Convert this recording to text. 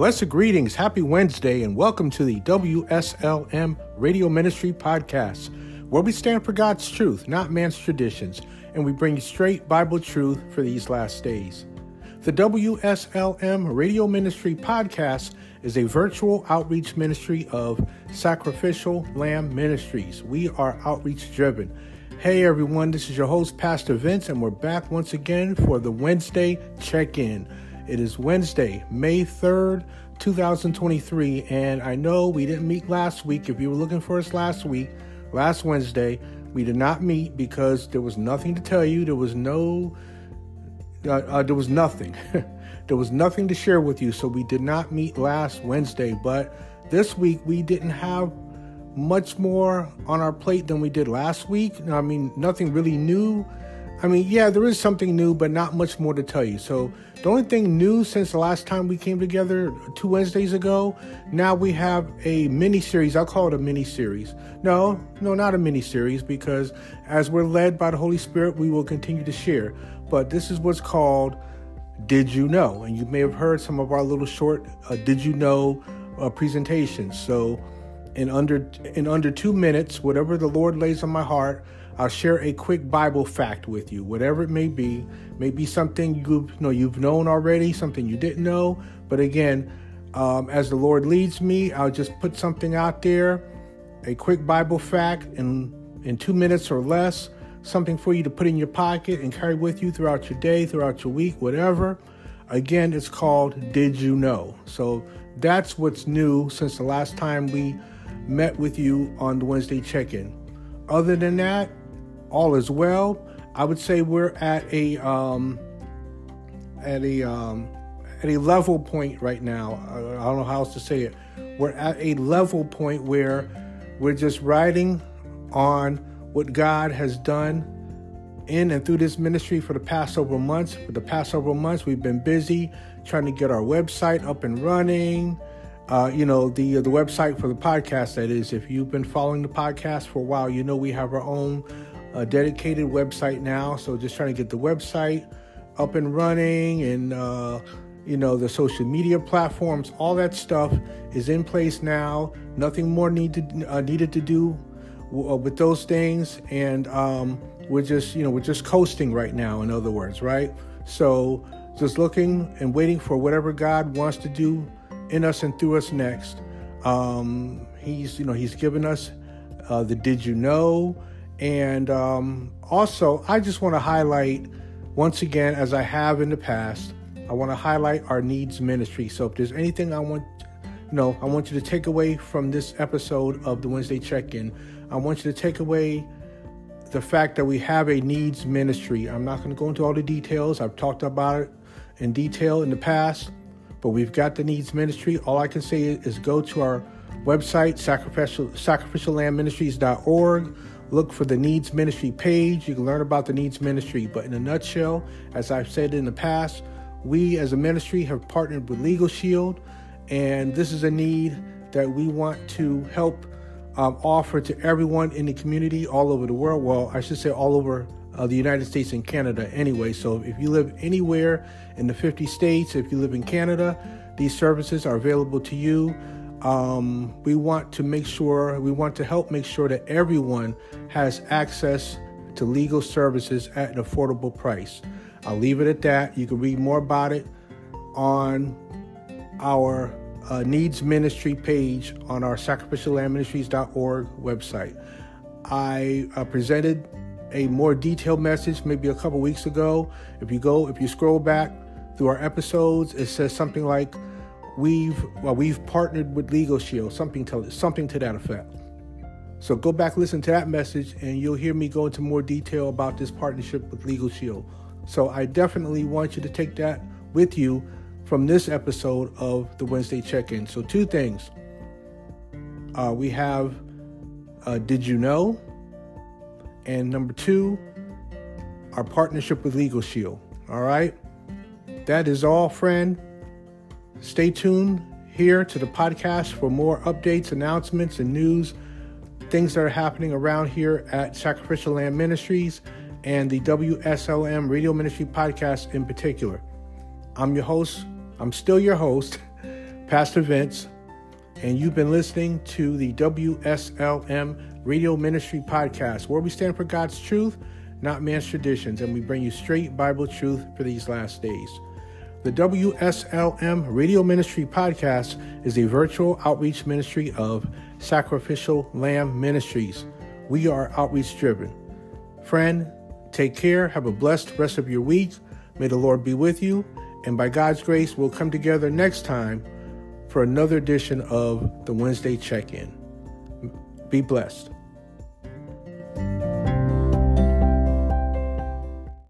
Blessed greetings, happy Wednesday, and welcome to the WSLM Radio Ministry Podcast, where we stand for God's truth, not man's traditions, and we bring straight Bible truth for these last days. The WSLM Radio Ministry Podcast is a virtual outreach ministry of Sacrificial Lamb Ministries. We are outreach driven. Hey everyone, this is your host, Pastor Vince, and we're back once again for the Wednesday check in. It is Wednesday, May 3rd, 2023, and I know we didn't meet last week. If you were looking for us last week, last Wednesday, we did not meet because there was nothing to tell you. There was no, uh, uh, there was nothing. there was nothing to share with you, so we did not meet last Wednesday. But this week, we didn't have much more on our plate than we did last week. I mean, nothing really new. I mean, yeah, there is something new, but not much more to tell you. So, the only thing new since the last time we came together two Wednesdays ago, now we have a mini series. I'll call it a mini series. No, no, not a mini series, because as we're led by the Holy Spirit, we will continue to share. But this is what's called Did You Know? And you may have heard some of our little short uh, Did You Know uh, presentations. So, in under in under two minutes, whatever the Lord lays on my heart, I'll share a quick Bible fact with you, whatever it may be. Maybe something you've know you've known already, something you didn't know. But again, um, as the Lord leads me, I'll just put something out there, a quick Bible fact in in two minutes or less, something for you to put in your pocket and carry with you throughout your day, throughout your week, whatever. Again, it's called Did You Know? So that's what's new since the last time we met with you on the Wednesday check in. Other than that, all is well. I would say we're at a um, at a um, at a level point right now. I don't know how else to say it. We're at a level point where we're just riding on what God has done in and through this ministry for the past several months. For the past several months, we've been busy trying to get our website up and running, uh, you know the the website for the podcast. That is, if you've been following the podcast for a while, you know we have our own uh, dedicated website now. So just trying to get the website up and running, and uh, you know the social media platforms, all that stuff is in place now. Nothing more needed uh, needed to do w- uh, with those things, and um, we're just you know we're just coasting right now. In other words, right? So just looking and waiting for whatever God wants to do in us and through us next. Um, he's, you know, he's given us uh, the Did You Know? And um, also, I just want to highlight once again, as I have in the past, I want to highlight our needs ministry. So if there's anything I want, you know, I want you to take away from this episode of the Wednesday check-in. I want you to take away the fact that we have a needs ministry. I'm not going to go into all the details. I've talked about it in detail in the past but we've got the needs ministry. All I can say is go to our website, sacrificial, sacrificiallambministries.org. Look for the needs ministry page. You can learn about the needs ministry. But in a nutshell, as I've said in the past, we as a ministry have partnered with Legal Shield, and this is a need that we want to help um, offer to everyone in the community all over the world. Well, I should say all over uh, the United States and Canada anyway. So if you live anywhere in the 50 states, if you live in Canada, these services are available to you. Um, we want to make sure, we want to help make sure that everyone has access to legal services at an affordable price. I'll leave it at that. You can read more about it on our uh, needs ministry page on our sacrificiallambministries.org website. I uh, presented a more detailed message maybe a couple weeks ago. If you go, if you scroll back through our episodes, it says something like, "We've well, we've partnered with Legal Shield," something to something to that effect. So go back, listen to that message, and you'll hear me go into more detail about this partnership with Legal Shield. So I definitely want you to take that with you from this episode of the Wednesday check-in. So two things. Uh, we have uh, Did You Know? And number two, our partnership with Legal Shield. All right. That is all, friend. Stay tuned here to the podcast for more updates, announcements, and news, things that are happening around here at Sacrificial Lamb Ministries and the WSLM Radio Ministry podcast in particular. I'm your host. I'm still your host, Pastor Vince, and you've been listening to the WSLM Radio Ministry Podcast, where we stand for God's truth, not man's traditions, and we bring you straight Bible truth for these last days. The WSLM Radio Ministry Podcast is a virtual outreach ministry of Sacrificial Lamb Ministries. We are outreach driven. Friend, take care. Have a blessed rest of your week. May the Lord be with you. And by God's grace, we'll come together next time for another edition of the Wednesday Check In. Be blessed.